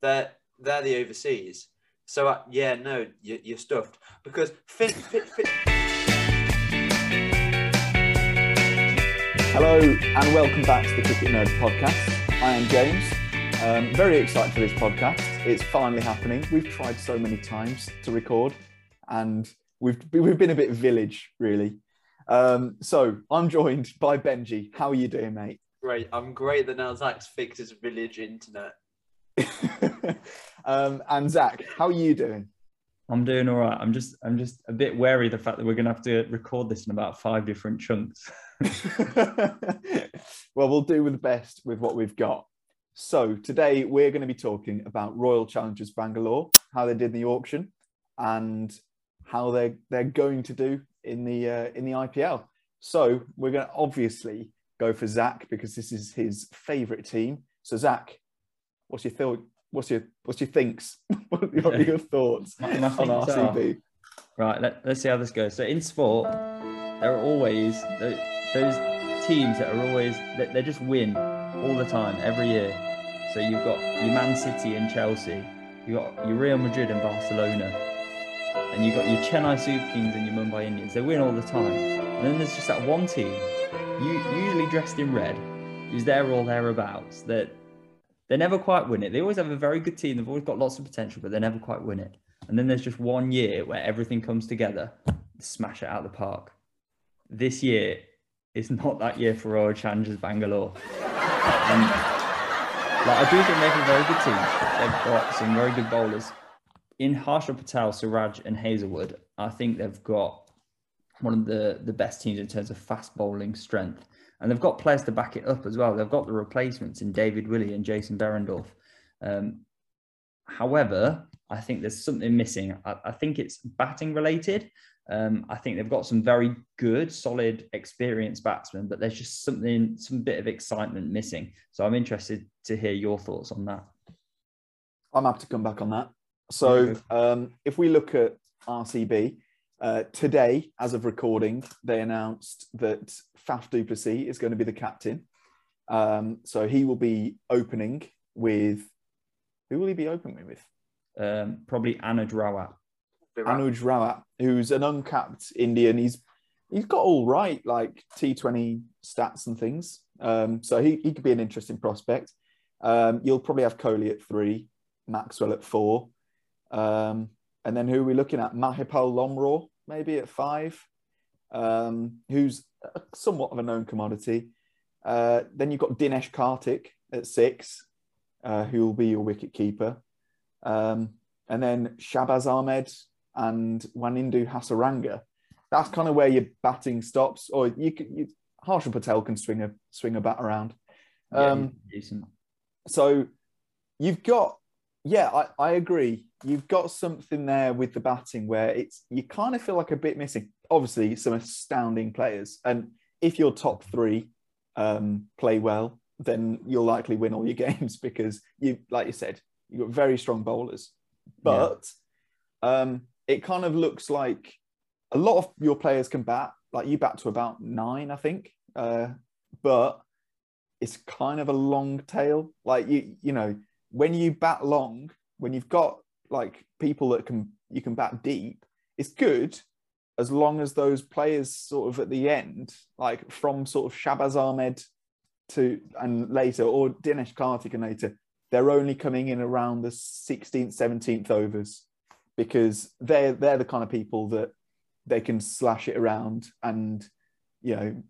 they're they're the overseas. So uh, yeah, no, you, you're stuffed because Finn, Finn, Finn, Hello and welcome back to the Cricket Nerds podcast. I am James. Um, very excited for this podcast. It's finally happening. We've tried so many times to record, and we've we've been a bit village really. Um, so I'm joined by Benji. How are you doing, mate? great. I'm great that now Zach's fixed his village internet. um, and Zach, how are you doing? I'm doing all right. I'm just I'm just a bit wary of the fact that we're gonna have to record this in about five different chunks. well, we'll do with the best with what we've got. So today we're going to be talking about Royal Challengers Bangalore, how they did the auction, and how they they're going to do in the uh, in the IPL. So we're going to obviously go for Zach because this is his favourite team. So Zach, what's your thought? What's your what's your thinks? what are your thoughts My- my on thinks are- Right, let, let's see how this goes. So in sport, there are always tho- those teams that are always that they just win all the time every year. So you've got your Man City and Chelsea, you've got your Real Madrid and Barcelona, and you've got your Chennai Super Kings and your Mumbai Indians. They win all the time. And then there's just that one team, you usually dressed in red, who's there or thereabouts, that they never quite win it. They always have a very good team. They've always got lots of potential, but they never quite win it. And then there's just one year where everything comes together, smash it out of the park. This year is not that year for Royal Challengers Bangalore. Um, and, like, I do think they have a very good team. They've got some very good bowlers. In Harshal Patel, Siraj, and Hazlewood, I think they've got one of the, the best teams in terms of fast bowling strength. And they've got players to back it up as well. They've got the replacements in David Willey and Jason Behrendorff. Um, however, I think there's something missing. I, I think it's batting related. Um, I think they've got some very good, solid, experienced batsmen, but there's just something, some bit of excitement missing. So I'm interested to hear your thoughts on that. I'm happy to come back on that. So, um, if we look at RCB uh, today, as of recording, they announced that Faf du Plessis is going to be the captain. Um, so he will be opening with who will he be opening with? Um, probably Anuj Rawat. Anuj Rawat, who's an uncapped Indian. He's he's got all right like T20 stats and things. Um, so he, he could be an interesting prospect. Um, you'll probably have Kohli at three, Maxwell at four. Um, and then who are we looking at? Mahipal Lomror, maybe at five, um, who's somewhat of a known commodity. Uh, then you've got Dinesh Karthik at six, uh, who will be your wicket keeper. Um, and then Shahbaz Ahmed and Wanindu Hasaranga. That's kind of where your batting stops. Or you can, you, Harshal Patel can swing a swing a bat around. Um, decent. so you've got, yeah, I, I agree. You've got something there with the batting where it's you kind of feel like a bit missing. Obviously, some astounding players, and if your top three um, play well, then you'll likely win all your games because you, like you said, you've got very strong bowlers. But um, it kind of looks like a lot of your players can bat. Like you bat to about nine, I think. Uh, but it's kind of a long tail. Like you, you know, when you bat long, when you've got like people that can you can bat deep, it's good as long as those players sort of at the end, like from sort of Shahbaz Ahmed to and later, or Dinesh Karthik and later, they're only coming in around the 16th, 17th overs because they're they're the kind of people that they can slash it around and you know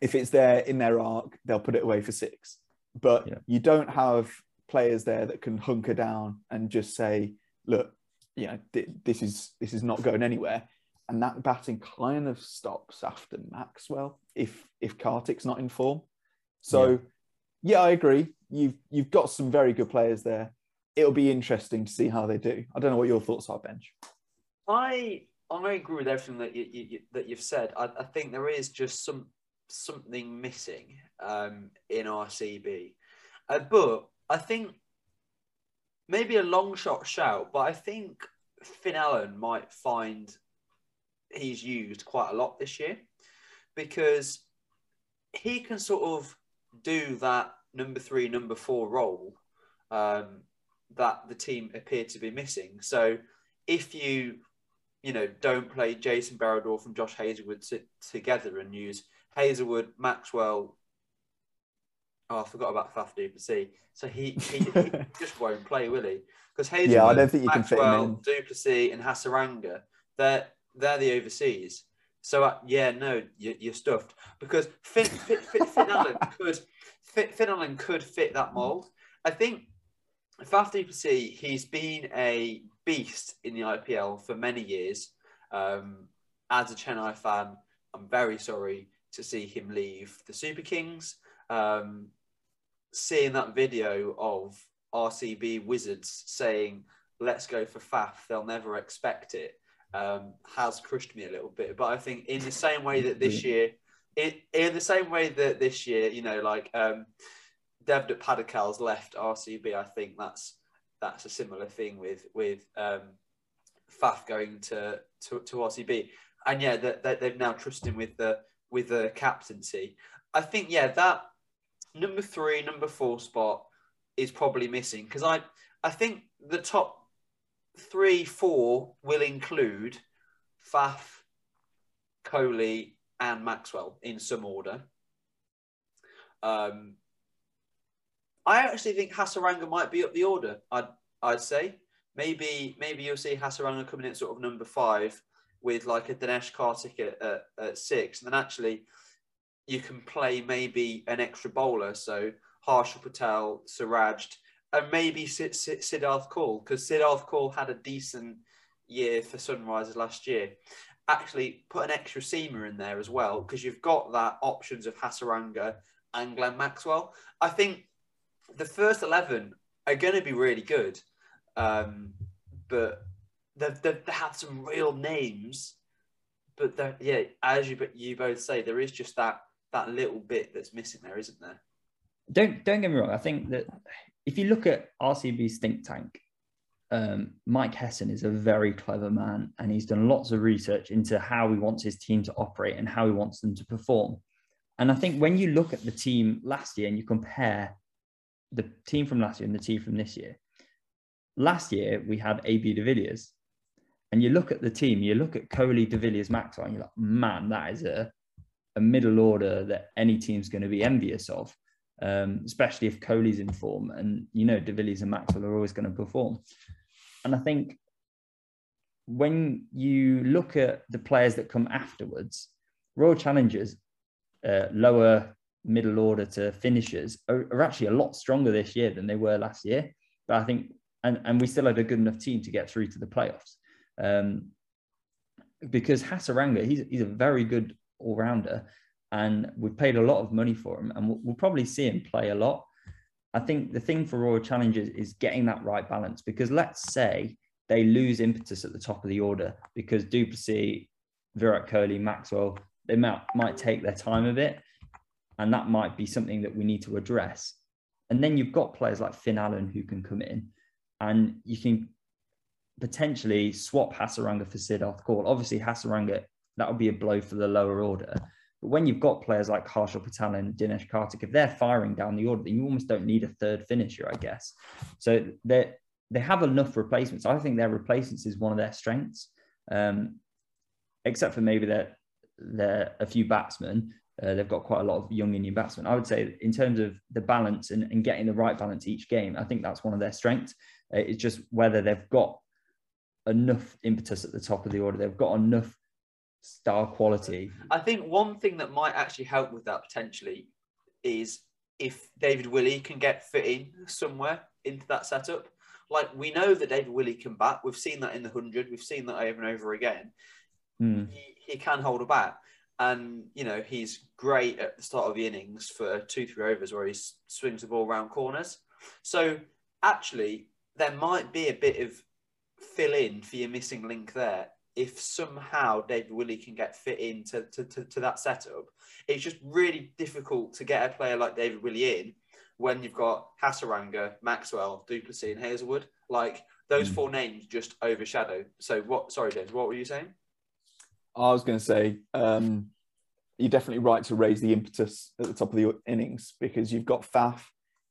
if it's there in their arc they'll put it away for six but Yeah. you don't have players there that can hunker down and just say look you know th- this is this is not going anywhere. And that batting kind of stops after maxwell if if Karthik's not in form. So yeah, i agree. You've you've got some very good players there. It'll be interesting to see how they do. I don't know what your thoughts are bench I I agree with everything that you, you, you- that you've said. I, I think there is just some something missing um, in RCB, uh, but I think maybe a long shot shout. But I think Finn Allen might find he's used quite a lot this year because he can sort of do that number three, number four role um, that the team appeared to be missing. So if you, you know, don't play Jason Behrendorff and Josh Hazlewood t- together and use Hazlewood, Maxwell, oh, I forgot about Faf du Plessis. So he, he, he just won't play, will he? Because Hazlewood, Yeah, I don't think you can fit him Maxwell, in. du Plessis and Hasaranga, they're, they're the overseas. So uh, yeah, no, you, you're stuffed because Finn, Finn, Finn, Finn Allen could Finn, Finn Allen could fit that mold. I think Faf du Plessis, he's been a beast in the IPL for many years. Um, as a Chennai fan, I'm very sorry to see him leave the Super Kings. Um, seeing that video of RCB Wizards saying, let's go for Faf, they'll never expect it, um, has crushed me a little bit. But I think in the same way that this year, in, in the same way that this year, you know, like um, Devdutt Padikkal's left RCB, I think that's that's a similar thing with with um, Faf going to, to to RCB, and yeah, that they, they've now trusted him with the with the captaincy. I think yeah, that number three, number four spot is probably missing because I I think the top three, four will include Faf, Kohli, and Maxwell in some order. Um, I actually think Hasaranga might be up the order. I'd I'd say maybe maybe you'll see Hasaranga coming in sort of number five with like a Dinesh Karthik at, at, at six, and then actually you can play maybe an extra bowler, so Harshal Patel, Siraj, and maybe Sid, Sid, Siddharth Kaul because Siddharth Kaul had a decent year for Sunrisers last year. Actually, put an extra seamer in there as well because you've got that options of Hasaranga and Glenn Maxwell. I think the first 11 are going to be really good. Um, but they've, they've, they have some real names. But yeah, as you, you both say, there is just that that little bit that's missing there, isn't there? don't don't get me wrong. I think that if you look at RCB's think tank, um, Mike Hesson is a very clever man, and he's done lots of research into how he wants his team to operate and how he wants them to perform. And I think when you look at the team last year and you compare the team from last year and the team from this year, last year we had AB de Villiers, and you look at the team, you look at Kohli, de Villiers, Maxwell, and you're like, man, that is a a middle order that any team's going to be envious of um, especially if Kohli's in form. And you know, De and Maxwell are always going to perform. And I think when you look at the players that come afterwards, Royal Challengers, uh, lower middle order to finishers, are, are actually a lot stronger this year than they were last year. But I think, and, and we still had a good enough team to get through to the playoffs. Um, because Hasaranga, he's, he's a very good all rounder and we've paid a lot of money for him, and we'll, we'll probably see him play a lot. I think the thing for Royal Challengers is getting that right balance because let's say they lose impetus at the top of the order because du Plessis, Virat Kohli, Maxwell, they might, might take their time a bit, and that might be something that we need to address. And then you've got players like Finn Allen who can come in, and you can potentially swap Hasaranga for Siddharth Kaul. Obviously, Hasaranga that would be a blow for the lower order. But when you've got players like Harshal Patel and Dinesh Karthik, if they're firing down the order, then you almost don't need a third finisher, I guess. So they they have enough replacements. I think their replacements is one of their strengths, um, except for maybe they're, they're a few batsmen. Uh, they've got quite a lot of young Indian batsmen. I would say in terms of the balance and, and getting the right balance each game, I think that's one of their strengths. Uh, it's just whether they've got enough impetus at the top of the order. They've got enough star quality. I think one thing that might actually help with that potentially is if David Willey can get fit in somewhere into that setup. Like we know that David Willey can bat. We've seen that in the hundred. We've seen that over and over again. Hmm. He, he can hold a bat, and you know he's great at the start of the innings for two three overs where he swings the ball around corners. So actually, there might be a bit of fill in for your missing link there if somehow David Willey can get fit into to, to, to that setup. It's just really difficult to get a player like David Willey in when you've got Hasaranga, Maxwell, du Plessis, and Hazlewood. Like those Mm. four names just overshadow. So what? Sorry, James. What were you saying? I was going to say um, you're definitely right to raise the impetus at the top of the innings because you've got Faf,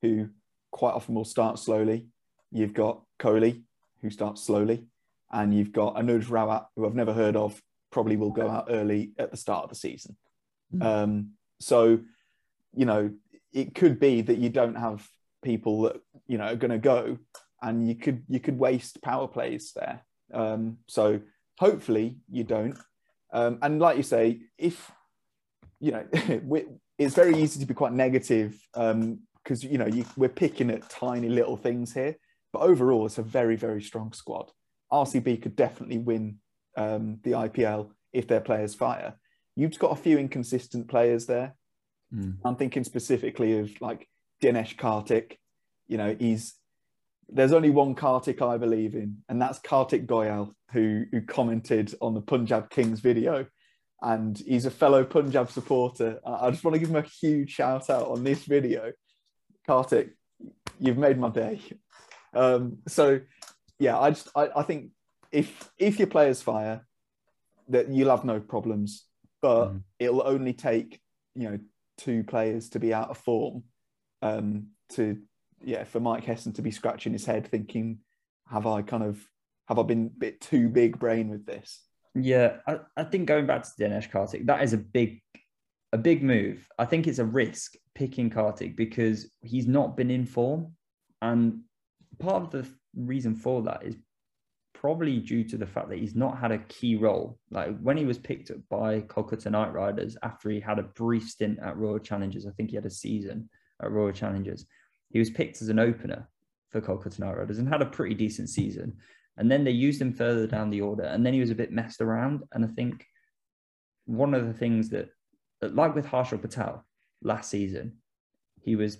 who quite often will start slowly. you've got Kohli, who starts slowly, and you've got Anuj Rawat, who I've never heard of, probably will go out early at the start of the season. Mm. Um, so, you know, it could be that you don't have people that you know are going to go, and you could you could waste power plays there. Um, so hopefully you don't. Um, and like you say, if you know, we, it's very easy to be quite negative because you know you, we're picking at tiny little things here. But overall, it's a very very strong squad. RCB could definitely win um, the IPL if their players fire. You've got a few inconsistent players there. Mm. I'm thinking specifically of like Dinesh Karthik. You know, he's there's only one Kartik I believe in, and that's Kartik Goyal, who who commented on the Punjab Kings video, and he's a fellow Punjab supporter. I just want to give him a huge shout out on this video, Kartik. You've made my day. Um, so, yeah, I just I, I think if if your players fire, that you'll have no problems, but Mm. it'll only take you know two players to be out of form um, to yeah for Mike Hesson to be scratching his head thinking have I kind of have I been a bit too big brain with this Yeah, I, I think going back to Dinesh Karthik, that is a big, a big move. I think it's a risk picking Karthik because he's not been in form, and part of the reason for that is probably due to the fact that he's not had a key role. Like when he was picked up by Kolkata Knight Riders after he had a brief stint at Royal Challengers, I think he had a season at Royal Challengers. He was picked as an opener for Kolkata Knight Riders and had a pretty decent season. And then they used him further down the order, and then he was a bit messed around. And I think one of the things that, like with Harshal Patel last season, he was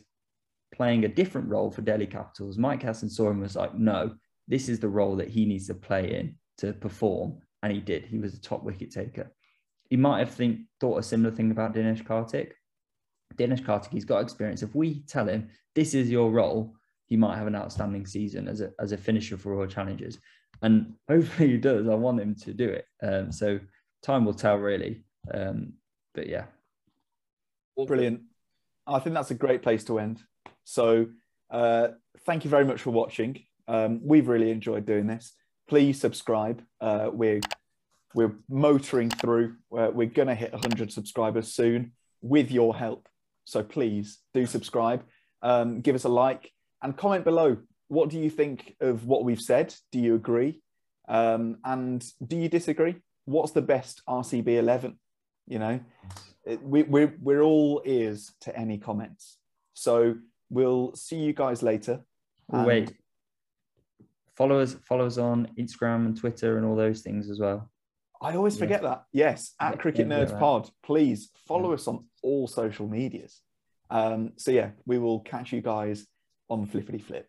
playing a different role for Delhi Capitals. Mike Hesson saw him was like, no, this is the role that he needs to play in to perform. And he did. He was a top wicket taker. He might have think, thought a similar thing about Dinesh Karthik. Dinesh Karthik, he's got experience. If we tell him this is your role, he might have an outstanding season as a, as a finisher for Royal Challengers. And hopefully he does. I want him to do it. Um, so time will tell, really. Um, but yeah, brilliant I think that's a great place to end so uh, thank you very much for watching. Um, we've really enjoyed doing this. Please subscribe. Uh, we're we're motoring through. We're, we're gonna hit 100 subscribers soon with your help. So please do subscribe. Um, give us a like and comment below. What do you think of what we've said? Do you agree? Um, and do you disagree? What's the best rcb 11 you know we, we're, we're all ears to any comments. So we'll see you guys later And- wait. Follow us, follow us on Instagram and Twitter and all those things as well. I always Yeah. forget that. Yes, at Yeah, Cricket Nerds. Pod, please follow Yeah. us on all social medias. Um, so yeah, we will catch you guys on Flippity Flip.